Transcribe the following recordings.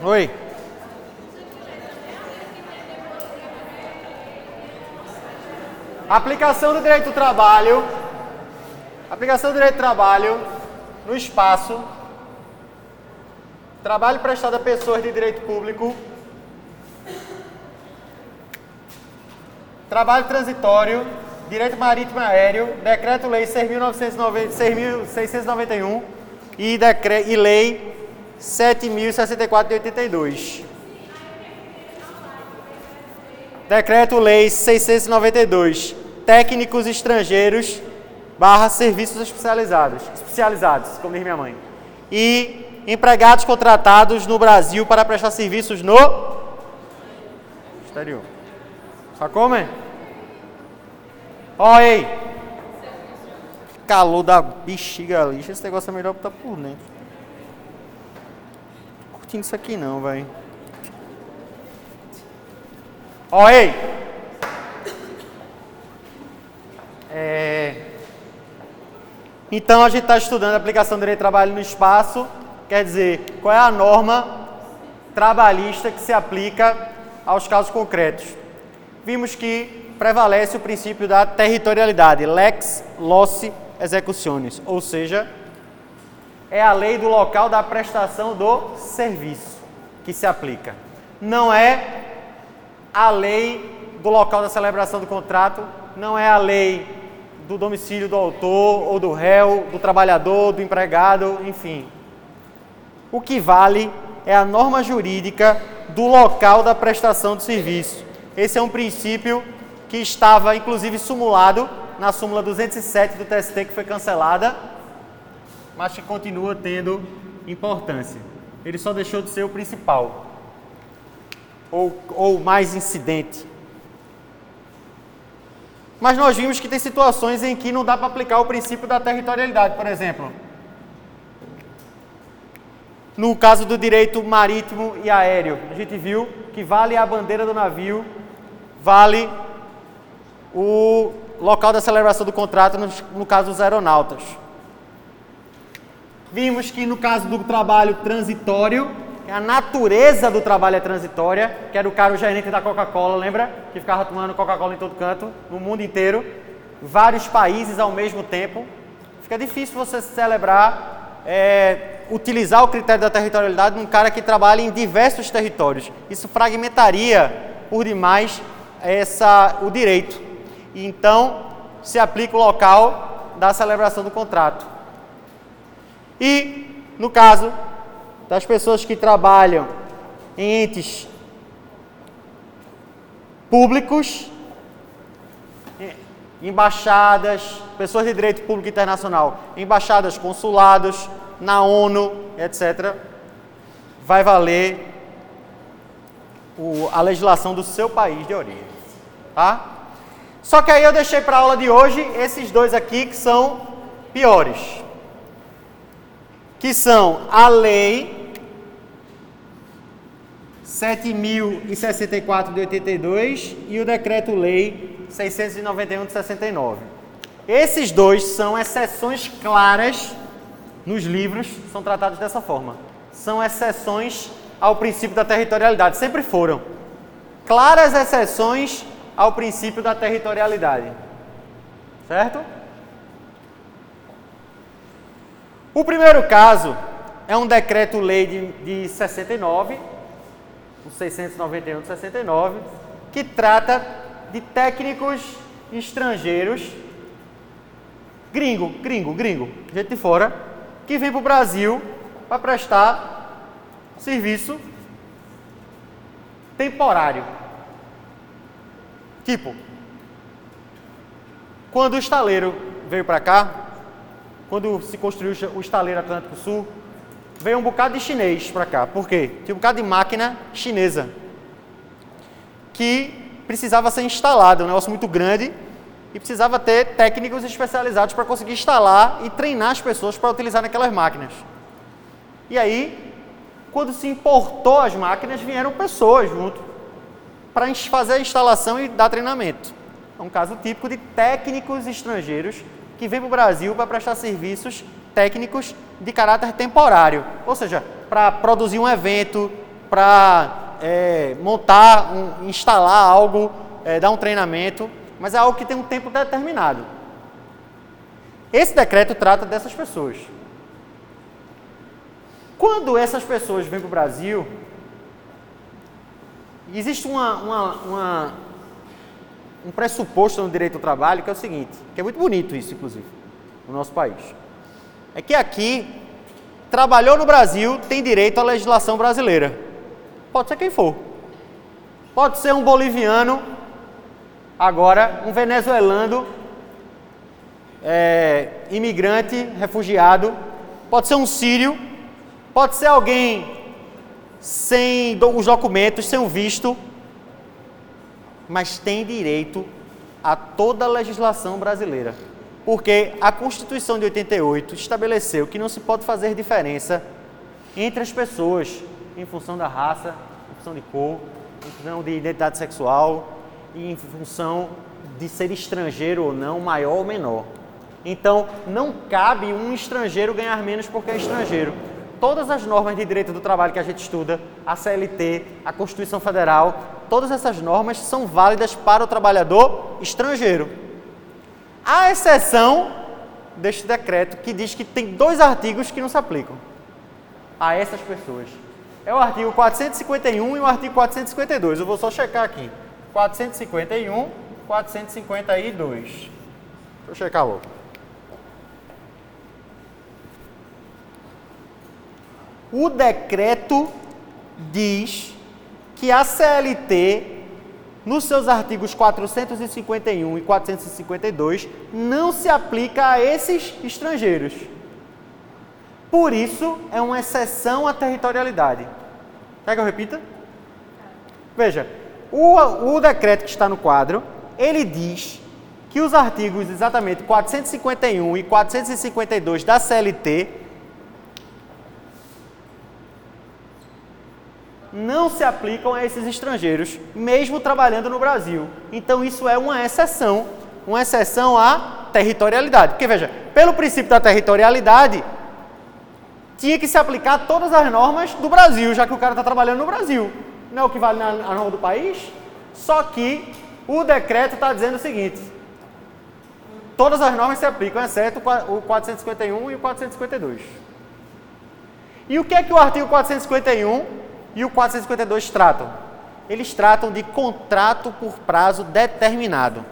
Oi. Aplicação do direito do trabalho. Aplicação do direito do trabalho no espaço. Trabalho prestado a pessoas de direito público. Trabalho transitório. Direito marítimo e aéreo. Decreto-Lei 6.691 e, e Lei 7.064 de 82. Decreto-Lei 692. Técnicos estrangeiros barra serviços especializados, especializados, como diz minha mãe. E empregados contratados no Brasil para prestar serviços no exterior. Sacou, man? Olha aí. Calor da bexiga lixa, esse negócio é melhor botar por dentro. Curtindo isso aqui não, velho. Olha aí. É... Então a gente está estudando a aplicação do direito de trabalho no espaço, quer dizer, qual é a norma trabalhista que se aplica aos casos concretos. Vimos que prevalece o princípio da territorialidade, lex loci executionis, ou seja, é a lei do local da prestação do serviço que se aplica. Não é a lei do local da celebração do contrato, não é a lei do domicílio do autor ou do réu, do trabalhador, do empregado, enfim. O que vale é a norma jurídica do local da prestação do serviço. Esse é um princípio que estava inclusive simulado na súmula 207 do TST que foi cancelada, mas que continua tendo importância. Ele só deixou de ser o principal ou, ou mais incidente. Mas nós vimos que tem situações em que não dá para aplicar o princípio da territorialidade, por exemplo. No caso do direito marítimo e aéreo, a gente viu que vale a bandeira do navio, vale o local da celebração do contrato, no, no caso dos aeronautas. Vimos que no caso do trabalho transitório, a natureza do trabalho é transitória, que era o cara, o gerente da Coca-Cola, lembra? Que ficava tomando Coca-Cola em todo canto, no mundo inteiro, vários países ao mesmo tempo. Fica difícil você celebrar, é, utilizar o critério da territorialidade num cara que trabalha em diversos territórios. Isso fragmentaria por demais essa, o direito. Então, se aplica o local da celebração do contrato. E, no caso das pessoas que trabalham em entes públicos, embaixadas, pessoas de direito público internacional, embaixadas, consulados, na ONU, etc., vai valer o, a legislação do seu país de origem. Tá? Só que aí eu deixei para a aula de hoje esses dois aqui que são piores. Que são a lei 7.064 de 82 e o Decreto-Lei 691 de 69. Esses dois são exceções claras nos livros, são tratados dessa forma. São exceções ao princípio da territorialidade, sempre foram. Claras exceções ao princípio da territorialidade. Certo? O primeiro caso é um decreto-lei de, de 69, o 691 de 69, que trata de técnicos estrangeiros, gringo, gringo, gringo, gente de fora, que vem para o Brasil para prestar serviço temporário. Tipo, quando o estaleiro veio para cá, quando se construiu o estaleiro Atlântico Sul, veio um bocado de chinês para cá. Por quê? Tinha um bocado de máquina chinesa que precisava ser instalada, um negócio muito grande e precisava ter técnicos especializados para conseguir instalar e treinar as pessoas para utilizar aquelas máquinas. E aí, quando se importou as máquinas, vieram pessoas junto para fazer a instalação e dar treinamento. É um caso típico de técnicos estrangeiros que vêm para o Brasil para prestar serviços técnicos de caráter temporário, ou seja, para produzir um evento, para é, montar, um, instalar algo, é, dar um treinamento, mas é algo que tem um tempo determinado. Esse decreto trata dessas pessoas. Quando essas pessoas vêm para o Brasil, existe uma, uma, uma, um pressuposto no direito do trabalho que é o seguinte, que é muito bonito isso, inclusive, no nosso país. É que aqui, trabalhou no Brasil, tem direito à legislação brasileira. Pode ser quem for. Pode ser um boliviano, agora um venezuelano, é, imigrante, refugiado, pode ser um sírio, Pode ser alguém sem os documentos, sem o visto, mas tem direito a toda a legislação brasileira. Porque a Constituição de 88 estabeleceu que não se pode fazer diferença entre as pessoas em função da raça, em função de cor, em função de identidade sexual e em função de ser estrangeiro ou não, maior ou menor. Então, não cabe um estrangeiro ganhar menos porque é estrangeiro todas as normas de direito do trabalho que a gente estuda, a CLT, a Constituição Federal, todas essas normas são válidas para o trabalhador estrangeiro. A exceção deste decreto que diz que tem dois artigos que não se aplicam a essas pessoas. É o artigo 451 e o artigo 452. Eu vou só checar aqui. 451, 452. Deixa eu checar logo. O decreto diz que a CLT, nos seus artigos 451 e 452, não se aplica a esses estrangeiros. Por isso, é uma exceção à territorialidade. Quer que eu repita? Veja, o, o decreto que está no quadro, ele diz que os artigos exatamente 451 e 452 da CLT não se aplicam a esses estrangeiros, mesmo trabalhando no Brasil. Então isso é uma exceção, uma exceção à territorialidade. Porque veja, pelo princípio da territorialidade, tinha que se aplicar todas as normas do Brasil, já que o cara está trabalhando no Brasil. Não é o que vale na, norma do país? Só que o decreto está dizendo o seguinte: todas as normas se aplicam, exceto o 451 e o 452. E o que é que o artigo 451 e o 452 tratam? Eles tratam de contrato por prazo determinado.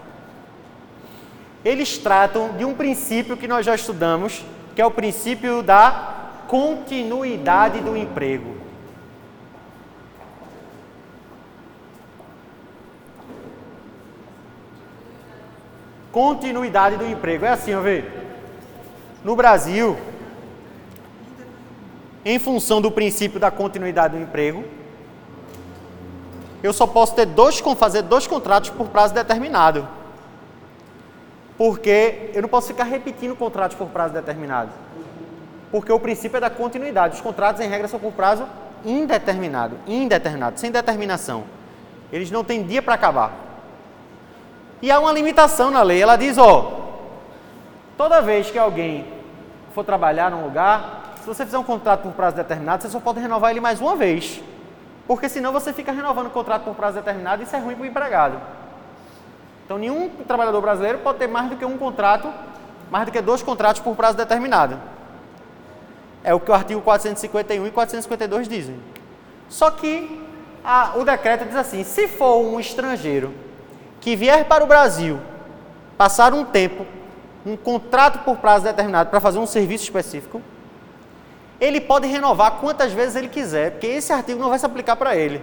Eles tratam de um princípio que nós já estudamos, que é o princípio da continuidade do emprego. Continuidade do emprego. É assim, ó, vê. No Brasil, em função do princípio da continuidade do emprego, eu só posso ter dois, fazer dois contratos por prazo determinado. Porque eu não posso ficar repetindo contratos por prazo determinado. Porque o princípio é da continuidade. Os contratos, em regra, são por prazo indeterminado. Indeterminado, sem determinação. Eles não têm dia para acabar. E há uma limitação na lei. Ela diz, ó, toda vez que alguém for trabalhar num lugar, se você fizer um contrato por prazo determinado, você só pode renovar ele mais uma vez. Porque senão você fica renovando o contrato por prazo determinado e isso é ruim para o empregado. Então nenhum trabalhador brasileiro pode ter mais do que um contrato, mais do que dois contratos por prazo determinado. É o que o artigo 451 e 452 dizem. Só que a, o decreto diz assim: se for um estrangeiro que vier para o Brasil, passar um tempo, um contrato por prazo determinado para fazer um serviço específico, ele pode renovar quantas vezes ele quiser, porque esse artigo não vai se aplicar para ele.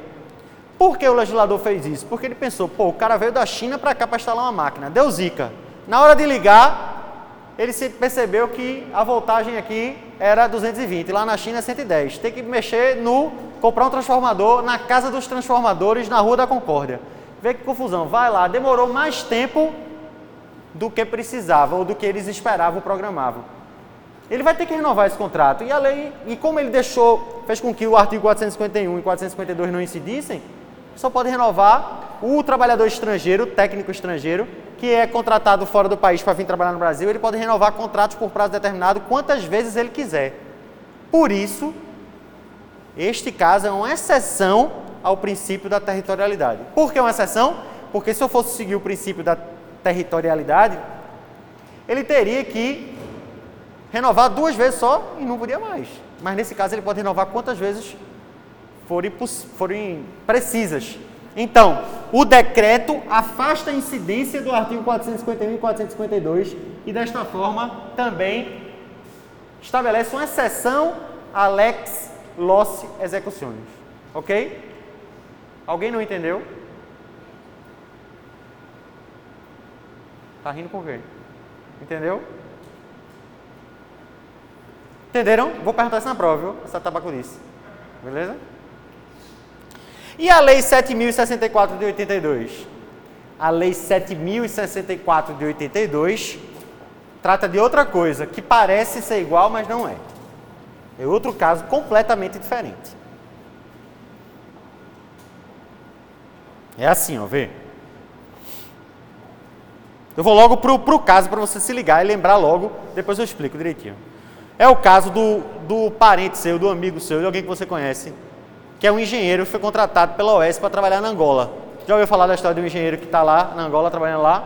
Por que o legislador fez isso? Porque ele pensou, pô, o cara veio da China para cá para instalar uma máquina, deu zica. Na hora de ligar, ele percebeu que a voltagem aqui era 220, lá na China é 110. Tem que mexer no, comprar um transformador na casa dos transformadores na Rua da Concórdia. Vê que confusão, vai lá, demorou mais tempo do que precisava ou do que eles esperavam, programavam ele vai ter que renovar esse contrato. E a lei, e como ele deixou, fez com que o artigo 451 e 452 não incidissem, só pode renovar o trabalhador estrangeiro, técnico estrangeiro, que é contratado fora do país para vir trabalhar no Brasil, ele pode renovar contratos por prazo determinado quantas vezes ele quiser. Por isso, Este caso é uma exceção ao princípio da territorialidade. Por que uma exceção? Porque se eu fosse seguir o princípio da territorialidade, ele teria que renovar duas vezes só e não podia mais. Mas nesse caso ele pode renovar quantas vezes forem, forem precisas. Então, o decreto afasta a incidência do artigo 451 e 452 e desta forma também estabelece uma exceção à lex loci executionis. Ok? Alguém não entendeu? Tá rindo com quem? Entendeu? Entenderam? Vou perguntar isso na prova, viu? Essa tabacurice. Beleza? E a Lei 7.064 de 82? A Lei 7.064 de 82 trata de outra coisa, que parece ser igual, mas não é. É outro caso completamente diferente. É assim, ó, vê. Eu vou logo pro, pro caso para você se ligar e lembrar logo, depois eu explico direitinho. É o caso do, do parente seu, do amigo seu, de alguém que você conhece, que é um engenheiro que foi contratado pela OS para trabalhar na Angola. Já ouviu falar da história de um engenheiro que está lá na Angola trabalhando lá?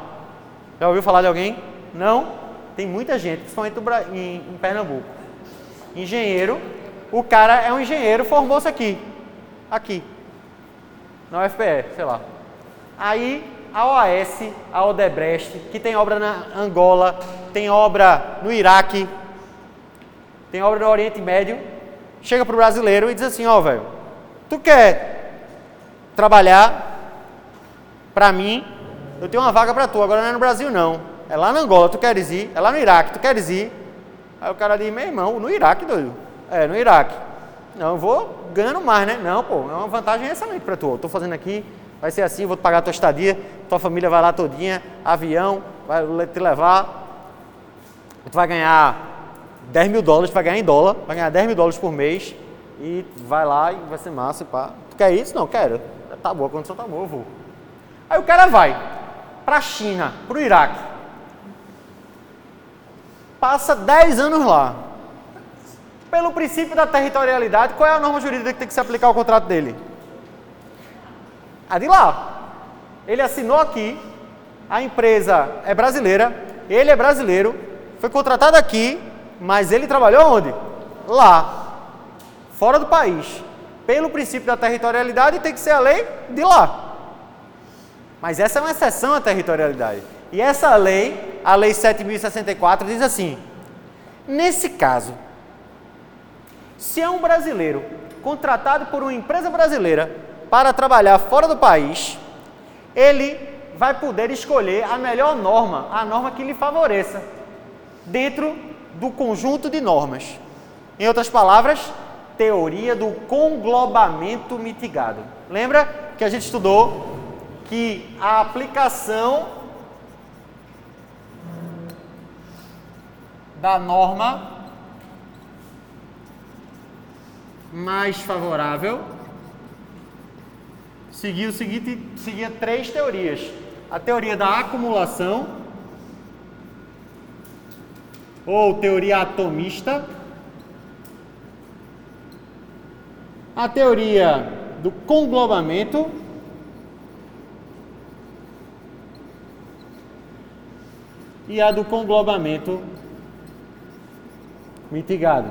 Já ouviu falar de alguém? Não? Tem muita gente, principalmente em, em Pernambuco. Engenheiro, o cara é um engenheiro, formou-se aqui. Aqui. Na UFPE, sei lá. Aí a OAS, a Odebrecht, que tem obra na Angola, tem obra no Iraque, tem obra no Oriente Médio, chega para o brasileiro e diz assim, ó, oh, velho, tu quer trabalhar para mim, eu tenho uma vaga para tu, agora não é no Brasil não, é lá na Angola, tu queres ir, é lá no Iraque, tu queres ir? Aí o cara diz, meu irmão, no Iraque, doido. É, no Iraque. Não, eu vou ganhando mais, né? Não, pô, é uma vantagem excelente para tu. Eu tô fazendo aqui vai ser assim, vou te pagar a tua estadia, tua família vai lá todinha, avião, vai te levar, tu vai ganhar 10 mil dólares, vai ganhar em dólar, vai ganhar 10 mil dólares por mês e vai lá e vai ser massa pá. Tu quer isso? Não, quero. Tá boa, a condição tá boa, eu vou. Aí o cara vai para a China, para o Iraque, passa 10 anos lá. Pelo princípio da territorialidade, qual é a norma jurídica que tem que se aplicar ao contrato dele? A de lá. Ele assinou aqui, a empresa é brasileira, ele é brasileiro, foi contratado aqui, mas ele trabalhou onde? Lá, fora do país. Pelo princípio da territorialidade, tem que ser a lei de lá. Mas essa é uma exceção à territorialidade. E essa lei, a Lei 7064, diz assim: nesse caso, se é um brasileiro contratado por uma empresa brasileira para trabalhar fora do país, ele vai poder escolher a melhor norma, a norma que lhe favoreça, dentro do conjunto de normas. Em outras palavras, teoria do conglobamento mitigado. Lembra que a gente estudou que a aplicação da norma mais favorável seguia o seguinte, seguia três teorias. A teoria da acumulação, ou teoria atomista, a teoria do conglobamento, e a do conglobamento mitigado.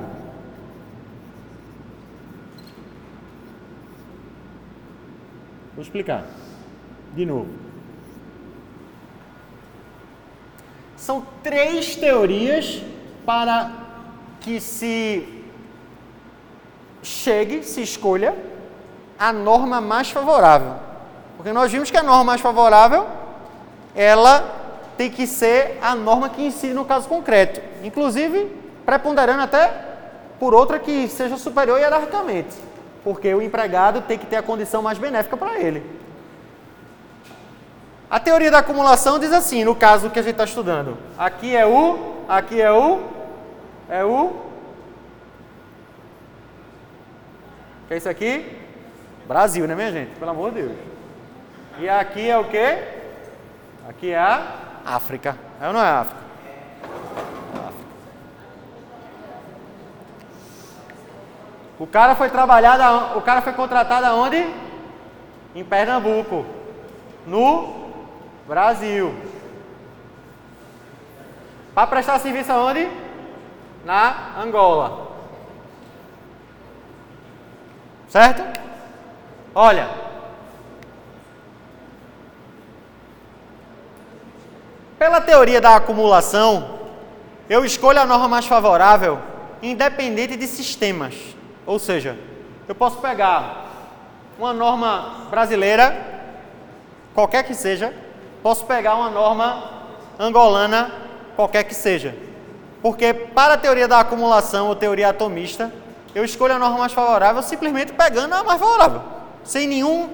Vou explicar. De novo. São três teorias para que se chegue, se escolha a norma mais favorável. Porque nós vimos que a norma mais favorável, ela tem que ser a norma que incide no caso concreto. Inclusive, preponderando até por outra que seja superior hierarquicamente porque o empregado tem que ter a condição mais benéfica para ele. A teoria da acumulação diz assim, no caso que a gente está estudando. Aqui é o, aqui é o, é o. Que é isso aqui? Brasil, né, minha gente? Pelo amor de Deus. E aqui é o quê? Aqui é a África. É ou não é a África? O cara foi trabalhado, o cara foi contratado aonde? Em Pernambuco, no Brasil. Para prestar serviço aonde? Na Angola. Certo? Olha. Pela teoria da acumulação, eu escolho a norma mais favorável independente de sistemas. Ou seja, eu posso pegar uma norma brasileira, qualquer que seja, posso pegar uma norma angolana, qualquer que seja. Porque para a teoria da acumulação ou teoria atomista, eu escolho a norma mais favorável simplesmente pegando a mais favorável, sem nenhum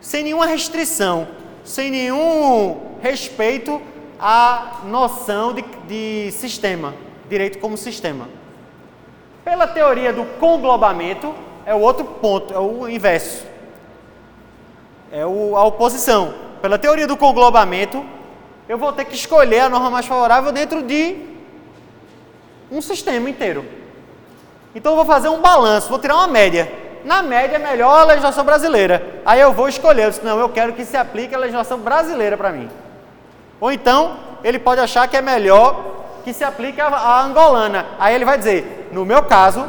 sem nenhuma restrição, sem nenhum respeito à noção de, de sistema, direito como sistema. Pela teoria do conglobamento, é o outro ponto, é o inverso. É o, a oposição. Pela teoria do conglobamento, eu vou ter que escolher a norma mais favorável dentro de um sistema inteiro. Então eu vou fazer um balanço, vou tirar uma média. Na média é melhor a legislação brasileira. Aí eu vou escolher, eu não, eu quero que se aplique a legislação brasileira para mim. Ou então, ele pode achar que é melhor que se aplique a, a angolana. Aí ele vai dizer, no meu caso,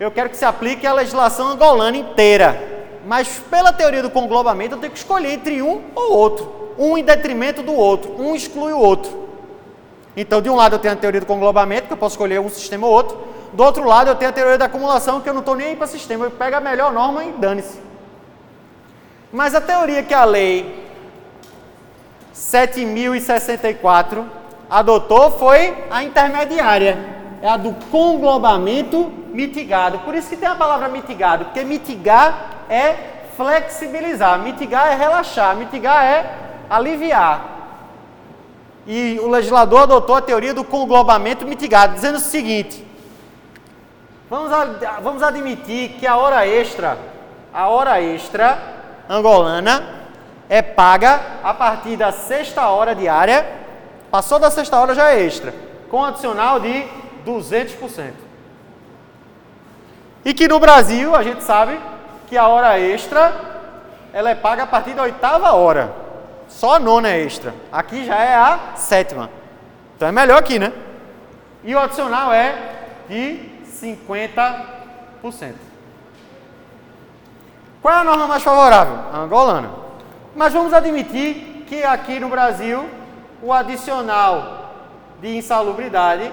eu quero que se aplique a legislação angolana inteira. Mas pela teoria do conglobamento, eu tenho que escolher entre um ou outro. Um em detrimento do outro. Um exclui o outro. Então, de um lado eu tenho a teoria do conglobamento, que eu posso escolher um sistema ou outro. Do outro lado eu tenho a teoria da acumulação, que eu não estou nem aí para sistema. Eu pego a melhor norma e dane-se. Mas a teoria que a lei 7064 adotou foi a intermediária é a do conglobamento mitigado. Por isso que tem a palavra mitigado, porque mitigar é flexibilizar, mitigar é relaxar, mitigar é aliviar. E o legislador adotou a teoria do conglobamento mitigado, dizendo o seguinte: vamos, vamos admitir que a hora extra, a hora extra angolana é paga a partir da sexta hora diária, passou da sexta hora já é extra, com adicional de 200%. E que no Brasil a gente sabe que a hora extra ela é paga a partir da oitava hora. Só a nona é extra. Aqui já é a sétima. Então é melhor aqui, né? E o adicional é de 50%. Qual é a norma mais favorável? A angolana. Mas vamos admitir que aqui no Brasil o adicional de insalubridade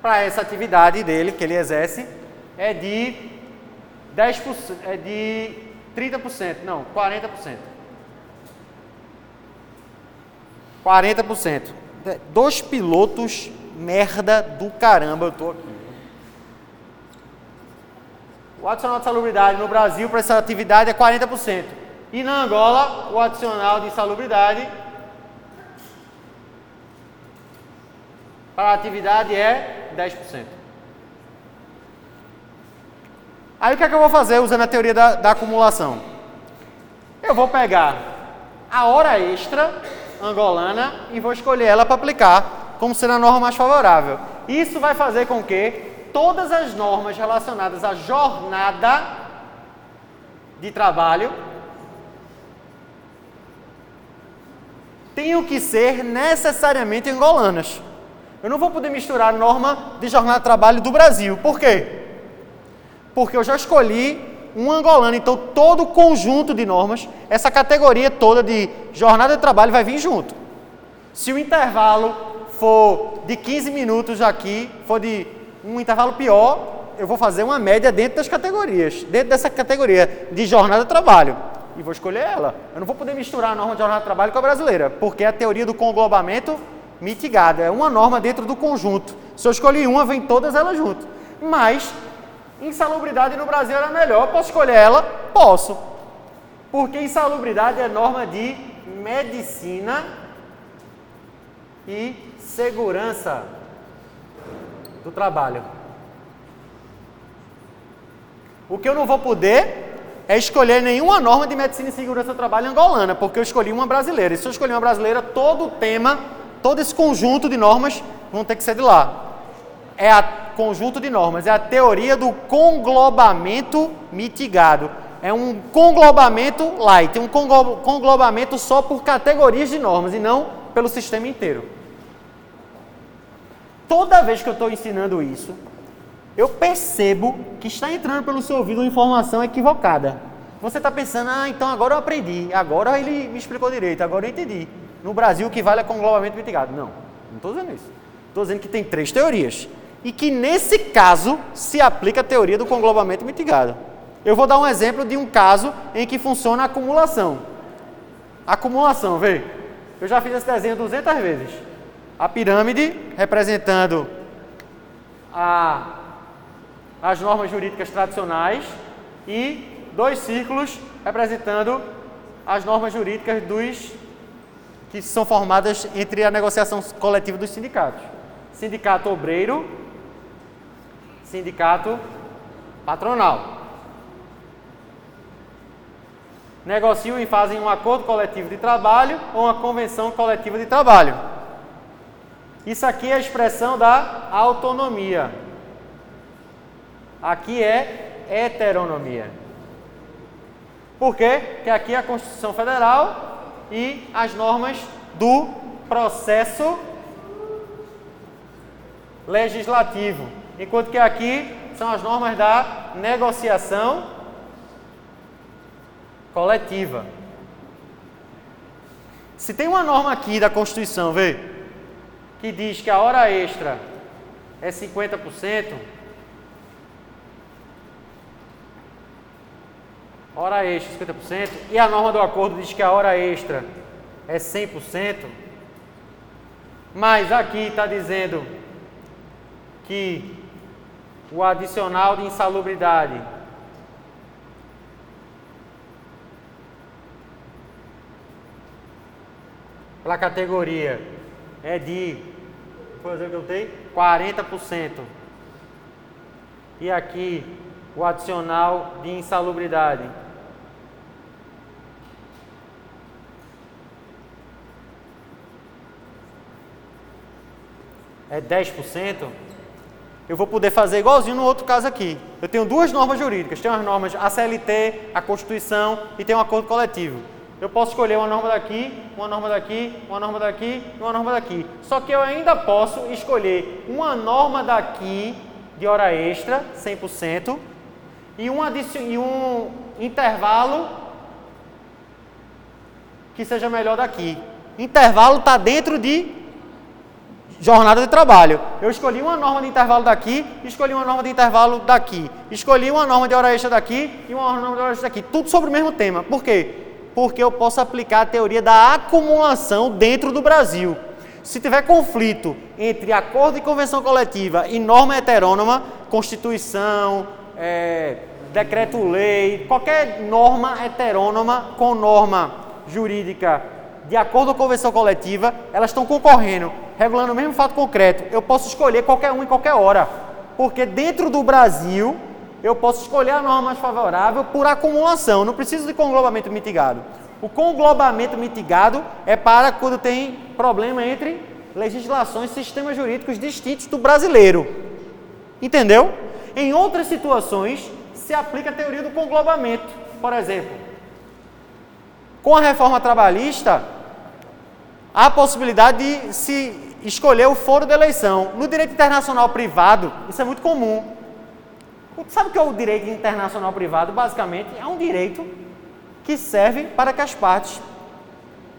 para essa atividade dele que ele exerce é de 10%, é de 30%, não, 40%. 40%. Dois pilotos merda do caramba, eu tô aqui. O adicional de salubridade no Brasil para essa atividade é 40%. E na Angola, o adicional de salubridade para a atividade é 10%. Aí o que é que eu vou fazer usando a teoria da, da acumulação? Eu vou pegar a hora extra angolana e vou escolher ela para aplicar como sendo a norma mais favorável. Isso vai fazer com que todas as normas relacionadas à jornada de trabalho tenham que ser necessariamente angolanas. Eu não vou poder misturar a norma de jornada de trabalho do Brasil. Por quê? Porque eu já escolhi um angolano, então todo o conjunto de normas, essa categoria toda de jornada de trabalho vai vir junto. Se o intervalo for de 15 minutos aqui, for de um intervalo pior, eu vou fazer uma média dentro das categorias, dentro dessa categoria de jornada de trabalho. E vou escolher ela. Eu não vou poder misturar a norma de jornada de trabalho com a brasileira, porque a teoria do conglobamento mitigado. É uma norma dentro do conjunto. Se eu escolhi uma, vem todas elas junto. Mas, insalubridade no Brasil era melhor. Posso escolher ela? Posso. Porque insalubridade é norma de medicina e segurança do trabalho. O que eu não vou poder é escolher nenhuma norma de medicina e segurança do trabalho angolana, porque eu escolhi uma brasileira. E se eu escolher uma brasileira, todo o tema todo esse conjunto de normas vão ter que ser de lá. é a conjunto de normas, é a teoria do conglobamento mitigado. É um conglobamento light, um conglobamento só por categorias de normas e não pelo sistema inteiro. Toda vez que eu estou ensinando isso, eu percebo que está entrando pelo seu ouvido uma informação equivocada. Você está pensando, ah, então agora eu aprendi, agora ele me explicou direito, agora eu entendi. No Brasil o que vale é conglobamento mitigado. Não, não estou dizendo isso. Estou dizendo que tem três teorias e que nesse caso se aplica a teoria do conglobamento mitigado. Eu vou dar um exemplo de um caso em que funciona a acumulação. Acumulação, vê. Eu já fiz esse desenho 200 vezes. A pirâmide representando a, as normas jurídicas tradicionais e dois círculos representando as normas jurídicas dos que são formadas entre a negociação coletiva dos sindicatos. Sindicato obreiro sindicato patronal. Negociam e fazem um acordo coletivo de trabalho ou uma convenção coletiva de trabalho. Isso aqui é a expressão da autonomia. Aqui é heteronomia. Por quê? Porque aqui é a Constituição Federal e as normas do processo legislativo. Enquanto que aqui são as normas da negociação coletiva. Se tem uma norma aqui da Constituição, vê, que diz que a hora extra é 50%, hora extra 50%, e a norma do acordo diz que a hora extra é 100%, mas aqui está dizendo que o adicional de insalubridade. Pela categoria é de, por exemplo, eu tenho 40%. E aqui o adicional de insalubridade. É 10% eu vou poder fazer igualzinho no outro caso aqui. Eu tenho duas normas jurídicas, tenho as normas a CLT, a Constituição e tem um acordo coletivo. Eu posso escolher uma norma daqui, uma norma daqui, uma norma daqui e uma norma daqui. Só que eu ainda posso escolher uma norma daqui de hora extra, 100%, e um, e um intervalo que seja melhor daqui. Intervalo está dentro de jornada de trabalho. Eu escolhi uma norma de intervalo daqui, escolhi uma norma de intervalo daqui, escolhi uma norma de hora extra daqui e uma norma de hora extra daqui. Tudo sobre o mesmo tema. Por quê? Porque eu posso aplicar a teoria da acumulação dentro do Brasil. Se tiver conflito entre acordo e convenção coletiva e norma heterônoma, Constituição, é, decreto-lei, qualquer norma heterônoma com norma jurídica de acordo com a convenção coletiva, elas estão concorrendo regulando o mesmo fato concreto, eu posso escolher qualquer um em qualquer hora. Porque dentro do Brasil, eu posso escolher a norma mais favorável por acumulação, não preciso de conglobamento mitigado. O conglobamento mitigado é para quando tem problema entre legislações e sistemas jurídicos distintos do brasileiro. Entendeu? Em outras situações, se aplica a teoria do conglobamento. Por exemplo, com a reforma trabalhista, há a possibilidade de se escolher o foro da eleição. No direito internacional privado, isso é muito comum. Sabe o que é o direito internacional privado? Basicamente, é um direito que serve para que as partes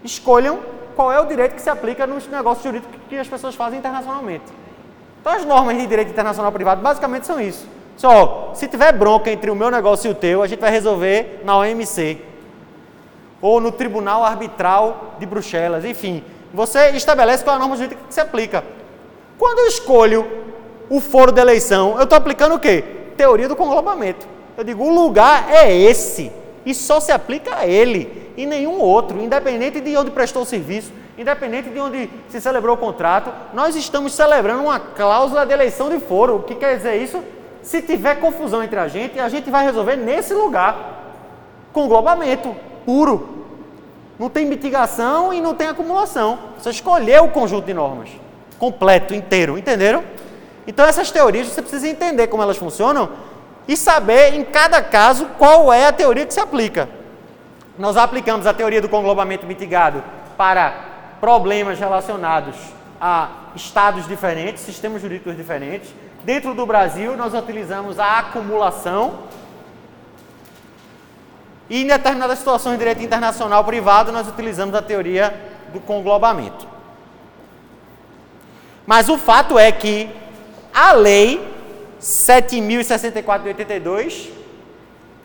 escolham qual é o direito que se aplica nos negócios jurídicos que as pessoas fazem internacionalmente. Então, as normas de direito internacional privado basicamente são isso. Só, se tiver bronca entre o meu negócio e o teu, a gente vai resolver na OMC ou no Tribunal Arbitral de Bruxelas, enfim. Você estabelece qual é a norma jurídica que se aplica. Quando eu escolho o foro da eleição, eu estou aplicando o quê? Teoria do conglobamento. Eu digo, o lugar é esse. E só se aplica a ele e nenhum outro, independente de onde prestou o serviço, independente de onde se celebrou o contrato, nós estamos celebrando uma cláusula de eleição de foro. O que quer dizer isso? Se tiver confusão entre a gente, a gente vai resolver nesse lugar. Conglobamento puro. Não tem mitigação e não tem acumulação. Você escolheu o conjunto de normas completo, inteiro, entenderam? Então essas teorias você precisa entender como elas funcionam e saber em cada caso qual é a teoria que se aplica. Nós aplicamos a teoria do conglobamento mitigado para problemas relacionados a estados diferentes, sistemas jurídicos diferentes. Dentro do Brasil, nós utilizamos a acumulação. E em determinadas situações de direito internacional privado, nós utilizamos a teoria do conglobamento. Mas o fato é que a lei 7064 de 82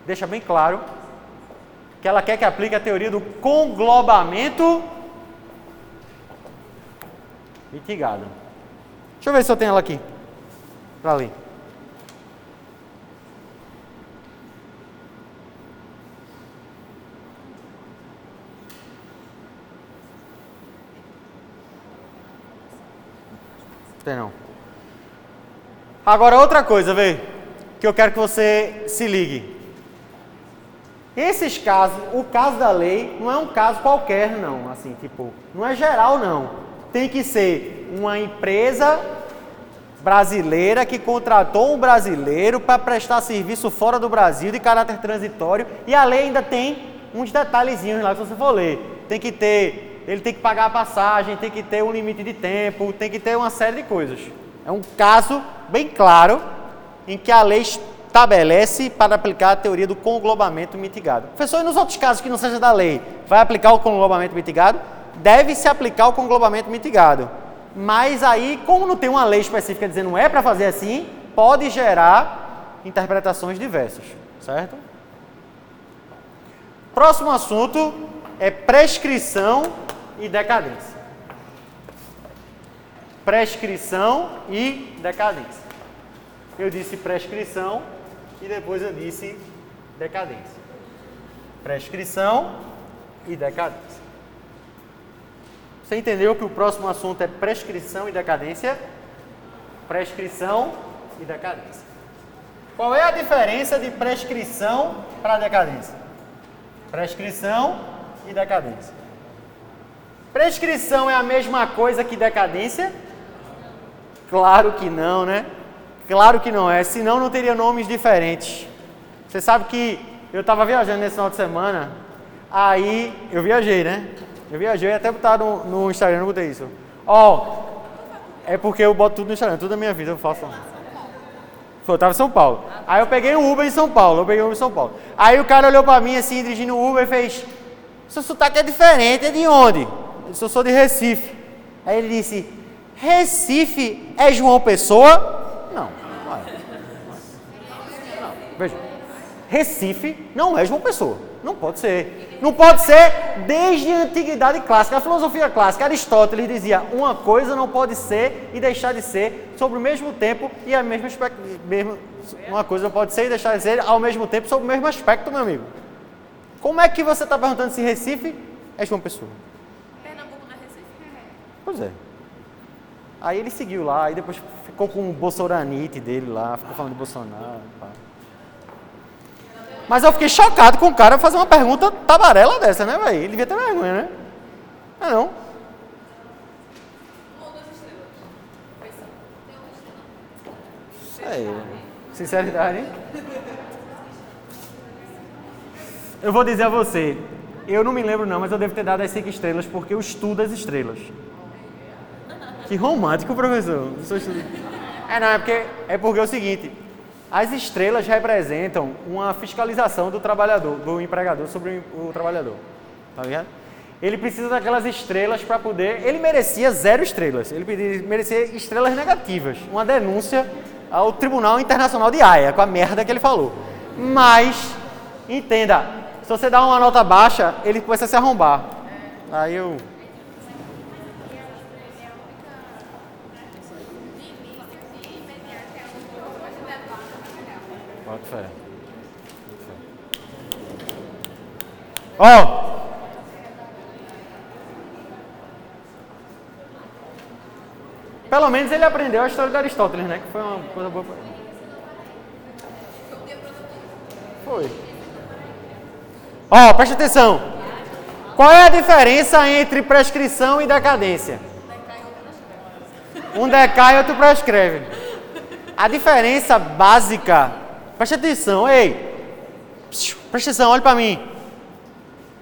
deixa bem claro que ela quer que aplique a teoria do conglobamento mitigado. Deixa eu ver se eu tenho ela aqui para ler. Não. Agora outra coisa, vê, que eu quero que você se ligue. Esses casos, o caso da lei não é um caso qualquer, não, assim, tipo, não é geral, não. Tem que ser uma empresa brasileira que contratou um brasileiro para prestar serviço fora do Brasil de caráter transitório e a lei ainda tem uns detalhezinhos lá que você for ler. Tem que ter, ele tem que pagar a passagem, tem que ter um limite de tempo, tem que ter uma série de coisas. É um caso bem claro em que a lei estabelece para aplicar a teoria do conglobamento mitigado. Professor, e nos outros casos que não seja da lei, vai aplicar o conglobamento mitigado? Deve se aplicar o conglobamento mitigado. Mas aí, como não tem uma lei específica dizendo não é para fazer assim, pode gerar interpretações diversas, certo? Próximo assunto é prescrição e decadência prescrição e decadência. Eu disse prescrição e depois eu disse decadência. Prescrição e decadência. Você entendeu que o próximo assunto é prescrição e decadência? Prescrição e decadência. Qual é a diferença de prescrição para decadência? Prescrição e decadência. Prescrição é a mesma coisa que decadência? Claro que não, né? Claro que não é, senão não teria nomes diferentes. Você sabe que eu estava viajando nesse final de semana, aí eu viajei, né? Eu viajei até botar no, no Instagram, não botei isso. Ó, oh, é porque eu boto tudo no Instagram, tudo da minha vida eu faço. Foi, eu tava em São Paulo. Aí eu peguei um Uber em São Paulo, eu peguei um Uber em São Paulo. Aí o cara olhou pra mim assim, dirigindo o Uber e fez: Seu sotaque é diferente, é de onde? Eu disse, eu sou de Recife. Aí ele disse: Recife é João Pessoa? Não. Não, é. Veja. Recife não é João Pessoa. Não pode ser. Não pode ser desde a antiguidade clássica. A filosofia clássica, Aristóteles dizia: uma coisa não pode ser e deixar de ser sobre o mesmo tempo e a mesma mesmo, uma coisa não pode ser e deixar de ser ao mesmo tempo sobre o mesmo aspecto, meu amigo. Como é que você está perguntando se Recife é João Pessoa? Pernambuco não é Recife? Pois é. Aí ele seguiu lá, aí depois ficou com o Bolsoranite dele lá, ficou falando de Bolsonaro. Pá. Mas eu fiquei chocado com o cara fazer uma pergunta tabarela dessa, né, velho? Ele devia ter vergonha, né? Ah, não. Sei. Sinceridade? Eu vou dizer a você, eu não me lembro não, mas eu devo ter dado as cinco estrelas porque eu estudo as estrelas. Que romântico, professor. É, não, é porque, é porque é o seguinte, as estrelas representam uma fiscalização do trabalhador, do empregador sobre o trabalhador. Tá ligado? Ele precisa daquelas estrelas para poder. Ele merecia zero estrelas. Ele merecia estrelas negativas. Uma denúncia ao Tribunal Internacional de Haia com a merda que ele falou. Mas, entenda, se você dá uma nota baixa, ele começa a se arrombar. Aí eu. Bota fé. Ó. Oh. Pelo menos ele aprendeu a história de Aristóteles, né? Que foi uma coisa boa pra ele. Foi. Ó, oh, presta atenção. Qual é a diferença entre prescrição e decadência? Um decai e outro prescreve. A diferença básica, preste atenção, ei, preste atenção, olhe para mim.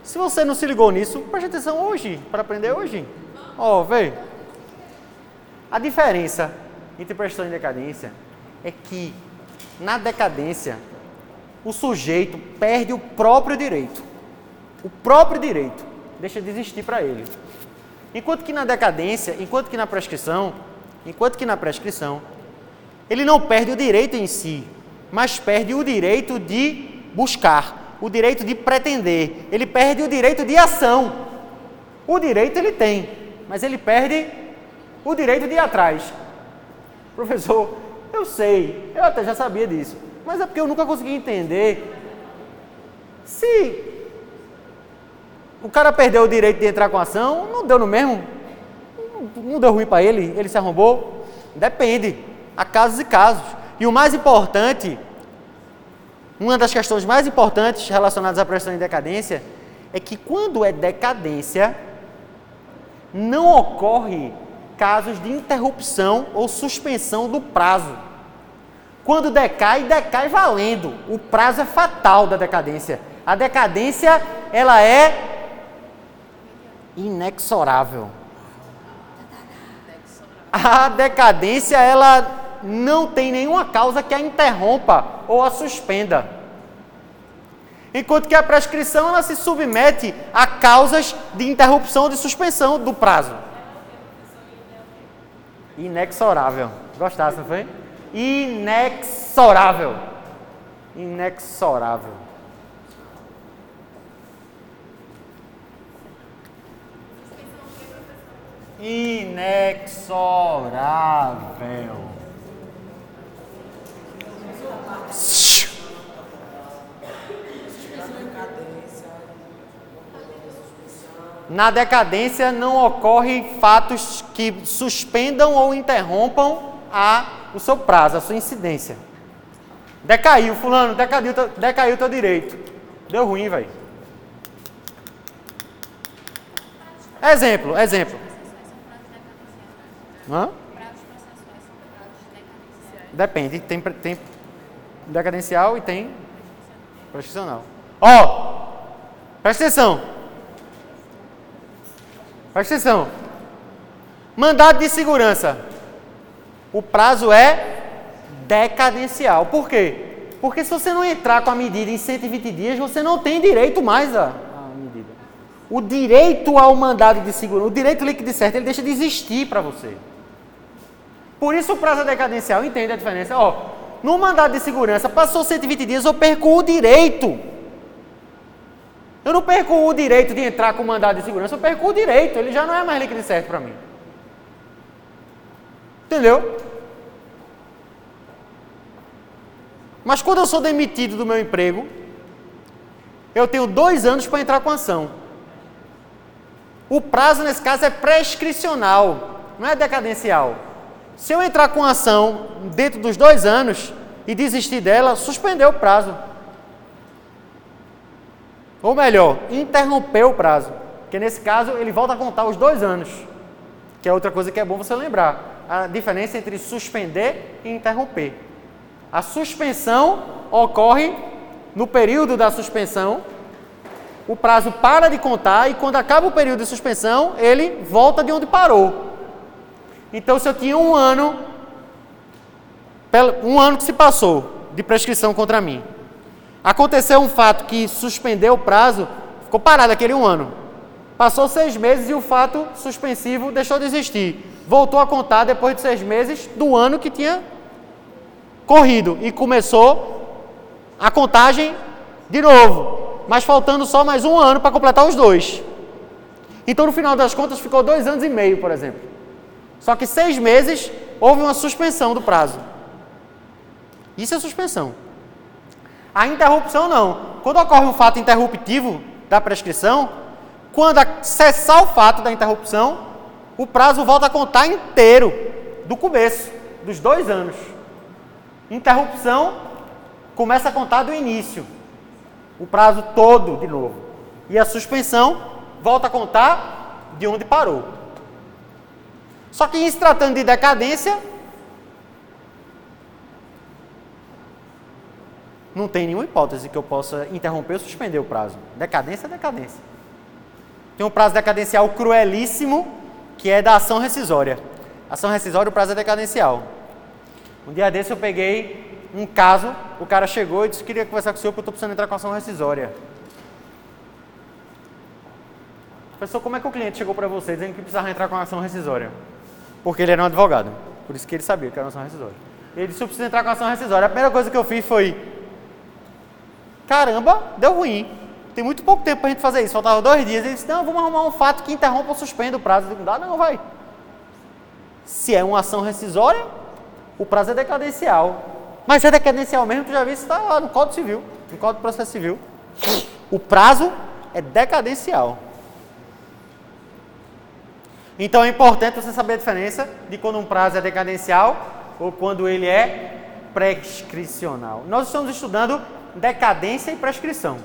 Se você não se ligou nisso, preste atenção hoje, para aprender hoje. Ó, oh, vê. A diferença entre prestação e decadência é que na decadência o sujeito perde o próprio direito. O próprio direito deixa de existir para ele. Enquanto que na decadência, enquanto que na prescrição, enquanto que na prescrição, ele não perde o direito em si, mas perde o direito de buscar, o direito de pretender, ele perde o direito de ação. O direito ele tem, mas ele perde o direito de ir atrás. Professor, eu sei, eu até já sabia disso, mas é porque eu nunca consegui entender se o cara perdeu o direito de entrar com ação, não deu no mesmo? Não deu ruim para ele? Ele se arrombou? Depende. Há casos e casos. E o mais importante, uma das questões mais importantes relacionadas à pressão em decadência, é que quando é decadência, não ocorre casos de interrupção ou suspensão do prazo. Quando decai, decai valendo. O prazo é fatal da decadência. A decadência, ela é inexorável. A decadência, ela não tem nenhuma causa que a interrompa ou a suspenda. Enquanto que a prescrição ela se submete a causas de interrupção ou de suspensão do prazo. Inexorável. Gostasse, não foi? Inexorável. Inexorável. inexorável. Na decadência não ocorrem fatos que suspendam ou interrompam a, o seu prazo, a sua incidência. Decaiu, fulano, decaiu, decaiu teu direito. Deu ruim, velho. Exemplo, exemplo. Hã? Depende, tem, tem decadencial e tem profissional. Ó, oh, presta atenção. Presta atenção. Mandado de segurança. O prazo é decadencial. Por quê? Porque se você não entrar com a medida em 120 dias, você não tem direito mais a medida. O direito ao mandado de segurança, o direito líquido certo, ele deixa de existir para você. Por isso o prazo decadencial, entende a diferença? Ó, no mandado de segurança, passou 120 dias, eu perco o direito. Eu não perco o direito de entrar com o mandado de segurança, eu perco o direito, ele já não é mais líquido certo para mim. Entendeu? Mas quando eu sou demitido do meu emprego, eu tenho dois anos para entrar com ação. O prazo, nesse caso, é prescricional, não é decadencial. Se eu entrar com ação dentro dos dois anos e desistir dela, suspendeu o prazo. Ou melhor, interrompeu o prazo. Porque nesse caso ele volta a contar os dois anos. Que é outra coisa que é bom você lembrar. A diferença entre suspender e interromper. A suspensão ocorre no período da suspensão. O prazo para de contar e quando acaba o período de suspensão, ele volta de onde parou. Então, se eu tinha um ano, um ano que se passou de prescrição contra mim, aconteceu um fato que suspendeu o prazo, ficou parado aquele um ano. Passou seis meses e o fato suspensivo deixou de existir. Voltou a contar depois de seis meses do ano que tinha corrido e começou a contagem de novo, mas faltando só mais um ano para completar os dois. Então, no final das contas, ficou dois anos e meio, por exemplo. Só que seis meses houve uma suspensão do prazo. Isso é suspensão. A interrupção não. Quando ocorre um fato interruptivo da prescrição, quando cessar o fato da interrupção, o prazo volta a contar inteiro, do começo, dos dois anos. Interrupção começa a contar do início, o prazo todo de novo. E a suspensão volta a contar de onde parou. Só que em se tratando de decadência, não tem nenhuma hipótese que eu possa interromper ou suspender o prazo. Decadência é decadência. Tem um prazo decadencial cruelíssimo, que é da ação rescisória. Ação rescisória, o prazo é decadencial. Um dia desse eu peguei um caso, o cara chegou e disse que queria conversar com o senhor porque eu estou precisando entrar com ação rescisória. Professor, como é que o cliente chegou para você dizendo que precisava entrar com ação rescisória? Porque ele era um advogado. Por isso que ele sabia que era uma ação rescisória. Ele disse, eu preciso entrar com ação rescisória. A primeira coisa que eu fiz foi, caramba, deu ruim. Tem muito pouco tempo para a gente fazer isso. Faltava dois dias. Ele disse, não, vamos arrumar um fato que interrompa ou suspenda o prazo. Eu disse, não não, vai. Se é uma ação rescisória, o prazo é decadencial. Mas é decadencial mesmo, tu já viu, isso está lá no Código Civil, no Código de Processo Civil. O prazo é decadencial. Então é importante você saber a diferença de quando um prazo é decadencial ou quando ele é prescricional. Nós estamos estudando decadência e prescrição.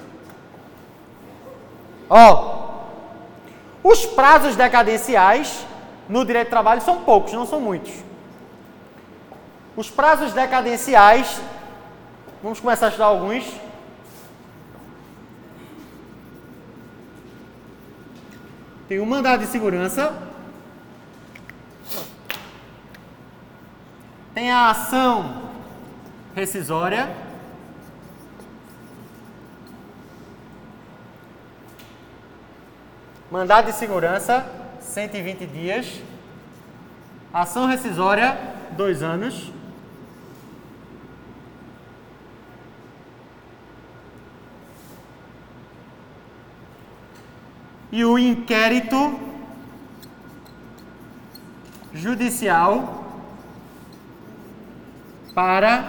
Ó, os prazos decadenciais no direito do trabalho são poucos, não são muitos. Os prazos decadenciais, vamos começar a estudar alguns. Tem o mandado de segurança, Tem a ação rescisória. Mandado de segurança, 120 dias. Ação rescisória, dois anos. E o inquérito judicial para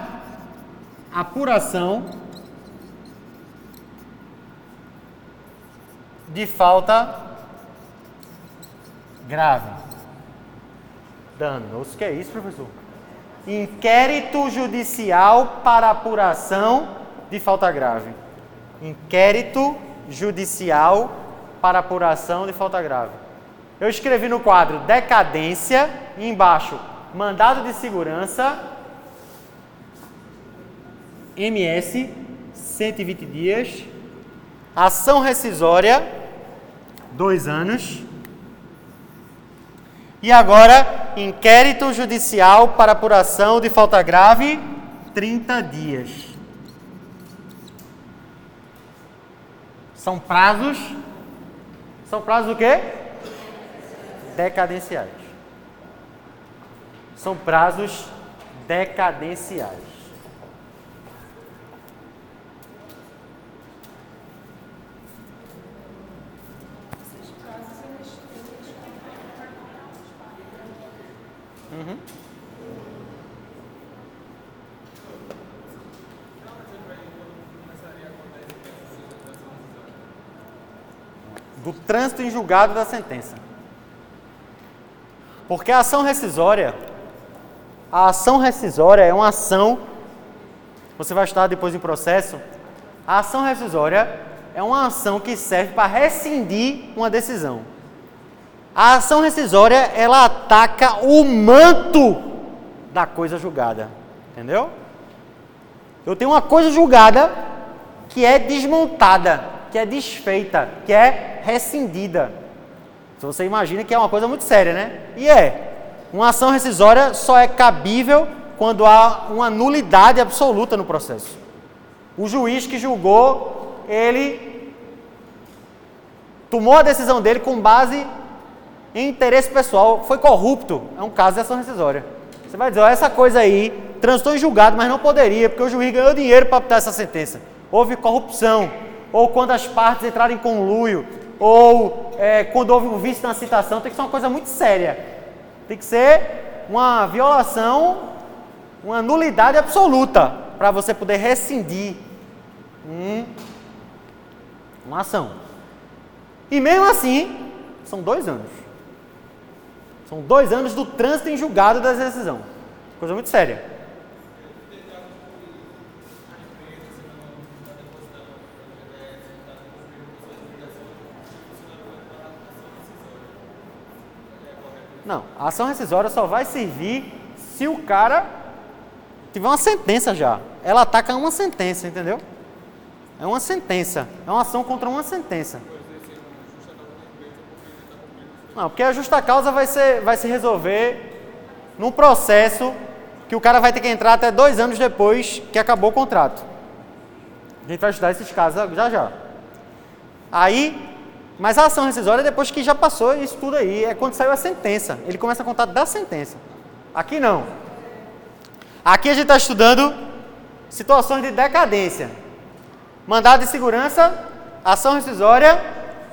apuração de falta grave. Danos, que é isso, professor? Inquérito judicial para apuração de falta grave. Inquérito judicial para apuração de falta grave. Eu escrevi no quadro decadência e embaixo mandado de segurança MS, 120 dias. Ação rescisória, dois anos. E agora, inquérito judicial para apuração de falta grave, 30 dias. São prazos. São prazos o quê? Decadenciais. São prazos decadenciais. Uhum. Do trânsito em julgado da sentença. Porque a ação rescisória, a ação rescisória é uma ação, você vai estudar depois em processo, a ação rescisória é uma ação que serve para rescindir uma decisão. A ação rescisória, ela ataca o manto da coisa julgada. Entendeu? Eu tenho uma coisa julgada que é desmontada, que é desfeita, que é rescindida. Se você imagina que é uma coisa muito séria, né? E é. Uma ação rescisória só é cabível quando há uma nulidade absoluta no processo. O juiz que julgou, ele tomou a decisão dele com base em interesse pessoal, foi corrupto, é um caso de ação rescisória. Você vai dizer, ó, essa coisa aí, transitou em julgado, mas não poderia, porque o juiz ganhou dinheiro para apitar essa sentença. Houve corrupção, ou quando as partes entraram em conluio, ou é, quando houve um vício na citação, tem que ser uma coisa muito séria. Tem que ser uma violação, uma nulidade absoluta, para você poder rescindir um, uma ação. E mesmo assim, são dois anos. São dois anos do trânsito em julgado da decisão. Coisa muito séria. Não, a ação rescisória só vai servir se o cara tiver uma sentença já. Ela ataca uma sentença, entendeu? É uma sentença. É uma ação contra uma sentença. Não, porque a justa causa vai, ser, vai se resolver num processo que o cara vai ter que entrar até dois anos depois que acabou o contrato. A gente vai estudar esses casos já já. Aí, mas a ação rescisória é depois que já passou isso tudo aí, é quando saiu a sentença. Ele começa a contar da sentença. Aqui não. Aqui a gente está estudando situações de decadência. Mandado de segurança, ação rescisória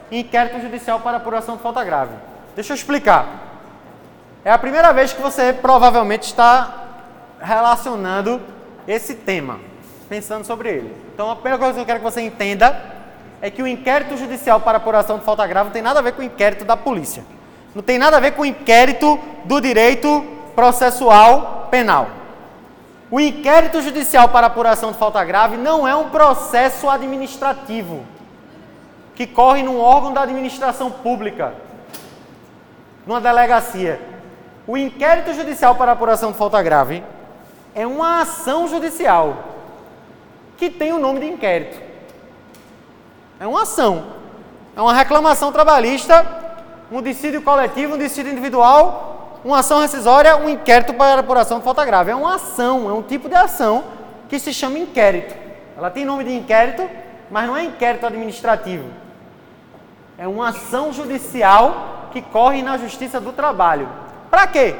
e inquérito judicial para apuração de falta grave. Deixa eu explicar. É a primeira vez que você provavelmente está relacionando esse tema, pensando sobre ele. Então, a primeira coisa que eu quero que você entenda é que o inquérito judicial para apuração de falta grave não tem nada a ver com o inquérito da polícia. Não tem nada a ver com o inquérito do direito processual penal. O inquérito judicial para apuração de falta grave não é um processo administrativo que corre num órgão da administração pública, numa delegacia. O inquérito judicial para apuração de falta grave é uma ação judicial que tem o nome de inquérito. É uma ação. É uma reclamação trabalhista, um dissídio coletivo, um dissídio individual, uma ação rescisória, um inquérito para apuração de falta grave. É uma ação, é um tipo de ação que se chama inquérito. Ela tem nome de inquérito, mas não é inquérito administrativo. É uma ação judicial que corre na Justiça do Trabalho. Para quê?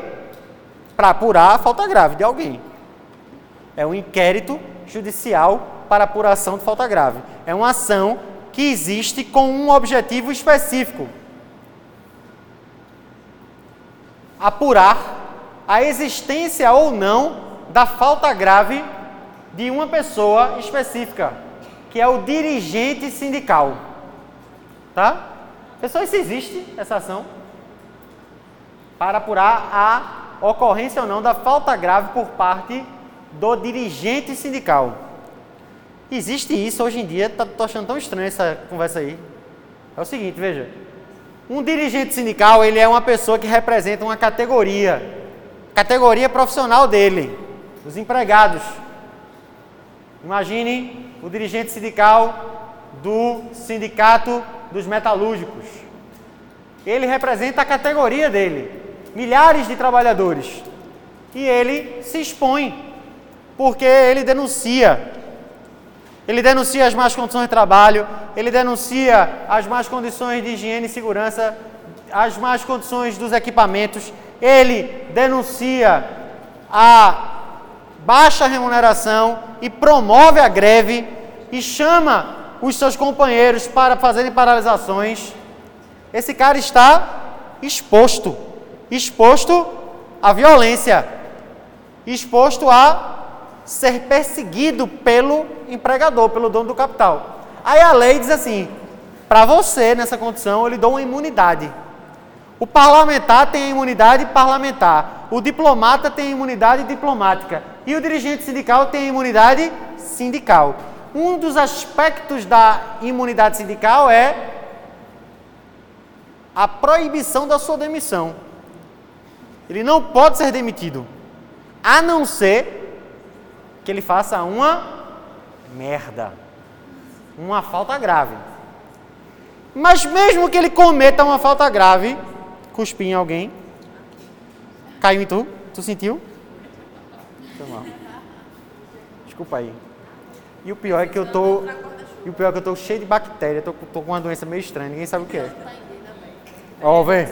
Para apurar a falta grave de alguém. É um inquérito judicial para apuração de falta grave. É uma ação que existe com um objetivo específico: apurar a existência ou não da falta grave de uma pessoa específica, que é o dirigente sindical. Tá? Pessoal, isso existe, essa ação? Para apurar a ocorrência ou não da falta grave por parte do dirigente sindical. Existe isso hoje em dia, tá, achando tão estranho essa conversa aí. É o seguinte, veja. Um dirigente sindical, ele é uma pessoa que representa uma categoria, categoria profissional dele, os empregados. Imagine o dirigente sindical do sindicato dos metalúrgicos. Ele representa a categoria dele, milhares de trabalhadores. E ele se expõe porque ele denuncia. Ele denuncia as más condições de trabalho, ele denuncia as más condições de higiene e segurança, as más condições dos equipamentos, ele denuncia a baixa remuneração e promove a greve e chama os seus companheiros para fazerem paralisações. Esse cara está exposto, exposto à violência, exposto a ser perseguido pelo empregador, pelo dono do capital. Aí a lei diz assim: para você, nessa condição, eu lhe dou uma imunidade. O parlamentar tem a imunidade parlamentar, o diplomata tem a imunidade diplomática e o dirigente sindical tem a imunidade sindical. Um dos aspectos da imunidade sindical é a proibição da sua demissão. Ele não pode ser demitido, a não ser que ele faça uma merda, uma falta grave. Mas mesmo que ele cometa uma falta grave, cuspir em alguém, caiu em tu, tu sentiu? Desculpa aí. E o pior é que eu tô, e o pior é que eu tô cheio de bactéria, tô, tô com uma doença meio estranha, ninguém sabe o que é. Ó, oh, vê.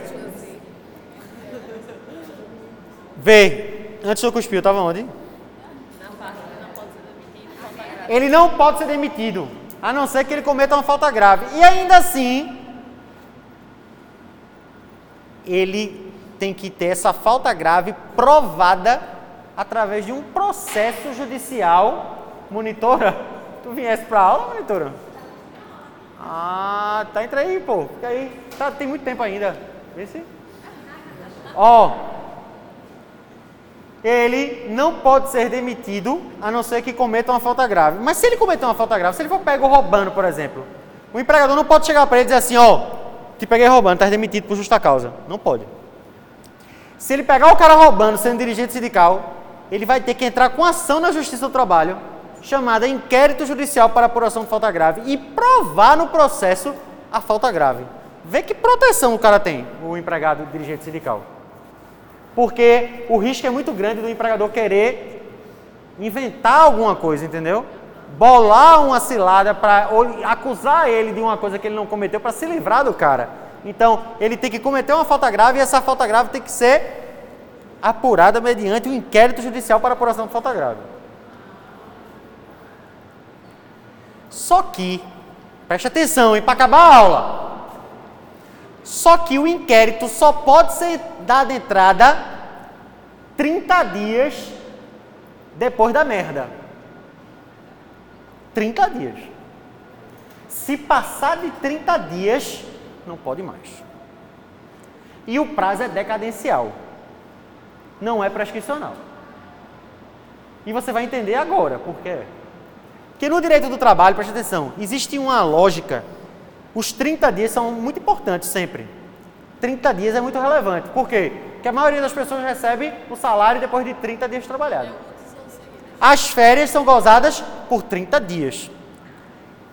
Vê. Antes eu cuspir, eu tava onde? ele não pode ser demitido, a não ser que ele cometa uma falta grave. E ainda assim, ele tem que ter essa falta grave provada através de um processo judicial. Monitora, tu viesse para aula, monitora? Ah, tá, entra aí, pô. Fica aí. Tá, tem muito tempo ainda. Vê se. Ó, ele não pode ser demitido a não ser que cometa uma falta grave. Mas se ele cometer uma falta grave, se ele for pego roubando, por exemplo, o empregador não pode chegar para ele e dizer assim, ó, te peguei roubando, estás demitido por justa causa. Não pode. Se ele pegar o cara roubando, sendo dirigente sindical, ele vai ter que entrar com ação na Justiça do Trabalho, chamada inquérito judicial para apuração de falta grave, e provar no processo a falta grave. Vê que proteção o cara tem, o empregado dirigente sindical. Porque o risco é muito grande do empregador querer inventar alguma coisa, entendeu? Bolar uma cilada para acusar ele de uma coisa que ele não cometeu para se livrar do cara. Então, ele tem que cometer uma falta grave e essa falta grave tem que ser apurada mediante um inquérito judicial para apuração de falta grave. Só que, preste atenção, hein, para acabar a aula. Só que o inquérito só pode ser dado entrada 30 dias depois da merda. 30 dias. Se passar de 30 dias, não pode mais. E o prazo é decadencial. Não é prescricional. E você vai entender agora por quê. Porque no direito do trabalho, preste atenção, existe uma lógica. Os 30 dias são muito importantes sempre. 30 dias é muito relevante. Por quê? Porque a maioria das pessoas recebe o salário depois de 30 dias trabalhados. As férias são gozadas por 30 dias.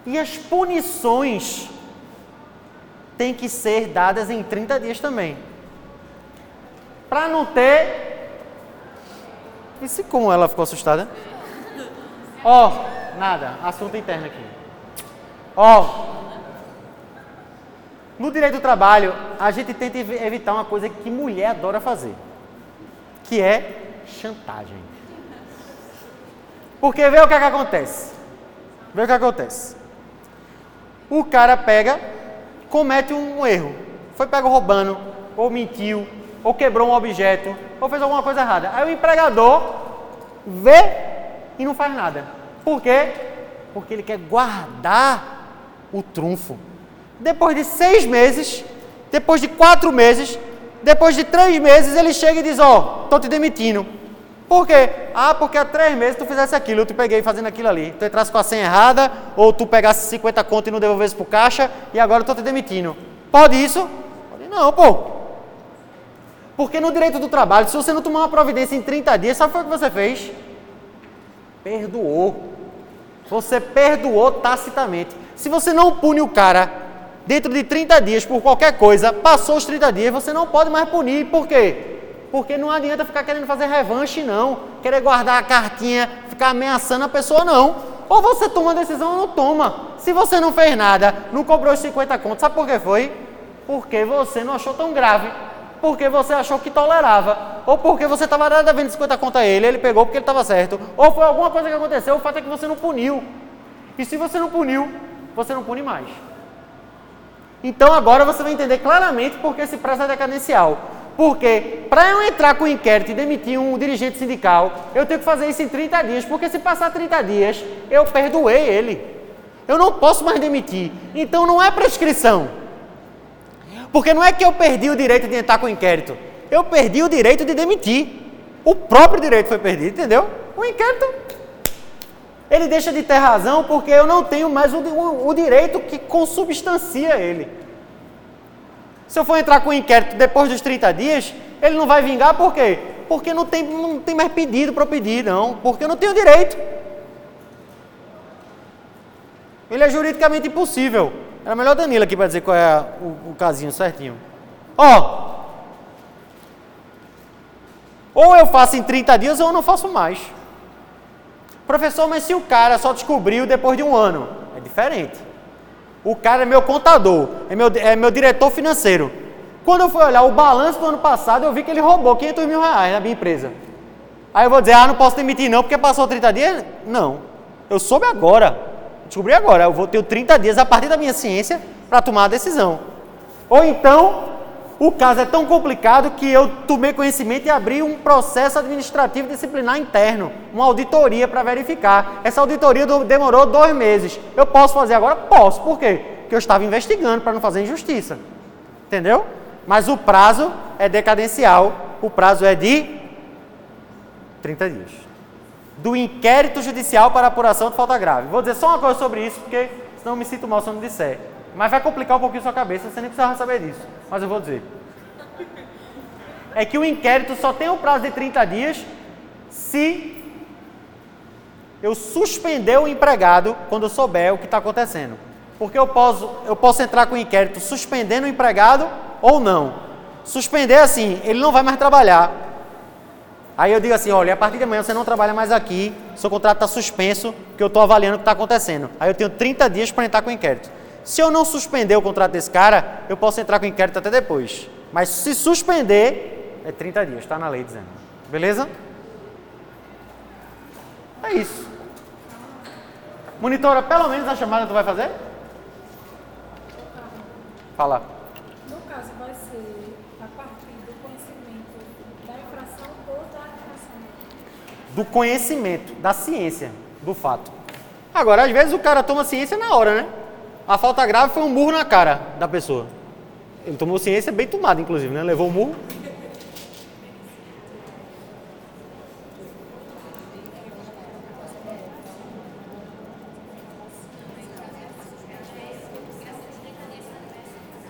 E as punições têm que ser dadas em 30 dias também. Para não ter. E se como ela ficou assustada? Ó, oh, nada, assunto interno aqui. Ó, no direito do trabalho, a gente tenta evitar uma coisa que mulher adora fazer, que é chantagem. Porque vê o que, é que acontece. Vê o que acontece. O cara pega, comete um erro. Foi pego roubando, ou mentiu, ou quebrou um objeto, ou fez alguma coisa errada. Aí o empregador vê e não faz nada. Por quê? Porque ele quer guardar o trunfo. Depois de seis meses, depois de quatro meses, depois de três meses, ele chega e diz: Ó, oh, estou te demitindo. Por quê? Ah, porque há três meses tu fizesse aquilo, eu te peguei fazendo aquilo ali. Tu entrasse com a senha errada, ou tu pegasse 50 conto e não devolvesse pro caixa, e agora eu tô te demitindo. Pode isso? Pode não, pô. Porque no direito do trabalho, se você não tomar uma providência em 30 dias, sabe o que você fez? Perdoou. Você perdoou tacitamente. Se você não pune o cara dentro de 30 dias por qualquer coisa, passou os 30 dias, você não pode mais punir. Por quê? Porque não adianta ficar querendo fazer revanche, não. Querer guardar a cartinha, ficar ameaçando a pessoa, não. Ou você toma a decisão ou não toma. Se você não fez nada, não cobrou os 50 contos, sabe por que foi? Porque você não achou tão grave. Porque você achou que tolerava. Ou porque você estava devendo 50 contos a ele, ele pegou porque ele estava certo. Ou foi alguma coisa que aconteceu, o fato é que você não puniu. E se você não puniu, você não pune mais. Então agora você vai entender claramente porque esse prazo é decadencial. Porque para eu entrar com o inquérito e demitir um dirigente sindical, eu tenho que fazer isso em 30 dias, porque se passar 30 dias, eu perdoei ele. Eu não posso mais demitir. Então não é prescrição. Porque não é que eu perdi o direito de entrar com o inquérito. Eu perdi o direito de demitir. O próprio direito foi perdido, entendeu? O inquérito, ele deixa de ter razão porque eu não tenho mais o, o, o direito que consubstancia ele. Se eu for entrar com o inquérito depois dos 30 dias, ele não vai vingar por quê? Porque não tem, não tem mais pedido para pedir, não. Porque eu não tenho direito. Ele é juridicamente impossível. Era melhor Danilo aqui para dizer qual é o, o casinho certinho. Ó. Ou eu faço em 30 dias ou eu não faço mais. Professor, mas se o cara só descobriu depois de um ano, é diferente. O cara é meu contador, é meu, é meu diretor financeiro. Quando eu fui olhar o balanço do ano passado, eu vi que ele roubou 500 mil reais na minha empresa. Aí eu vou dizer, ah, não posso demitir não, porque passou 30 dias? Não. Eu soube agora. Descobri agora. Eu vou ter 30 dias a partir da minha ciência para tomar a decisão. Ou então, o caso é tão complicado que eu tomei conhecimento e abri um processo administrativo disciplinar interno, uma auditoria para verificar. Essa auditoria demorou dois meses. Eu posso fazer agora? Posso. Por quê? Porque eu estava investigando para não fazer injustiça. Entendeu? Mas o prazo é decadencial. O prazo é de 30 dias. Do inquérito judicial para apuração de falta grave. Vou dizer só uma coisa sobre isso, porque senão me sinto mal se eu não disser. Mas vai complicar um pouquinho sua cabeça, você nem precisava saber disso. Mas eu vou dizer. É que o inquérito só tem um prazo de 30 dias se eu suspender o empregado quando eu souber o que está acontecendo. Porque eu posso, eu posso entrar com o inquérito suspendendo o empregado ou não. Suspender assim, ele não vai mais trabalhar. Aí eu digo assim, olha, a partir de amanhã você não trabalha mais aqui, seu contrato está suspenso, porque eu estou avaliando o que está acontecendo. Aí eu tenho 30 dias para entrar com o inquérito. Se eu não suspender o contrato desse cara, eu posso entrar com o inquérito até depois. Mas se suspender, é 30 dias, está na lei dizendo. Beleza? É isso. Monitora, pelo menos a chamada tu vai fazer? Fala. No caso, vai ser a partir do conhecimento da infração ou da infração? Do conhecimento, da ciência, do fato. Agora, às vezes o cara toma ciência na hora, né? A falta grave foi um burro na cara da pessoa. Ele tomou ciência bem tomado, inclusive, né? Levou o murro.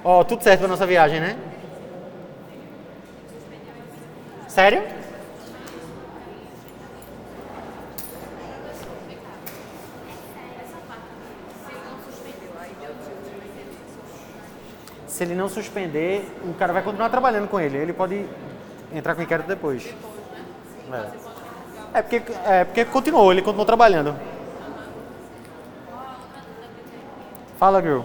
Ó, tudo certo pra nossa viagem, né? Sério? Se ele não suspender, o cara vai continuar trabalhando com ele. Ele pode entrar com inquérito depois. É, é porque, é porque continuou, ele continuou trabalhando. Fala, Girl.